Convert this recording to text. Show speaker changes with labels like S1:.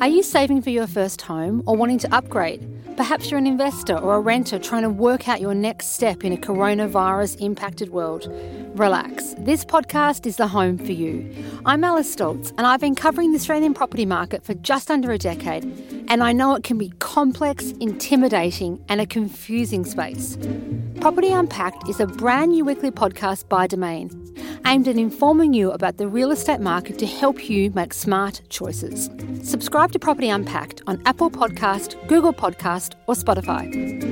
S1: Are you saving for your first home or wanting to upgrade? Perhaps you're an investor or a renter trying to work out your next step in a coronavirus impacted world. Relax, this podcast is the home for you. I'm Alice Stoltz, and I've been covering the Australian property market for just under a decade, and I know it can be complex, intimidating, and a confusing space. Property Unpacked is a brand new weekly podcast by Domain, aimed at informing you about the real estate market to help you make smart choices. Subscribe to Property Unpacked on Apple Podcast, Google Podcast, or Spotify.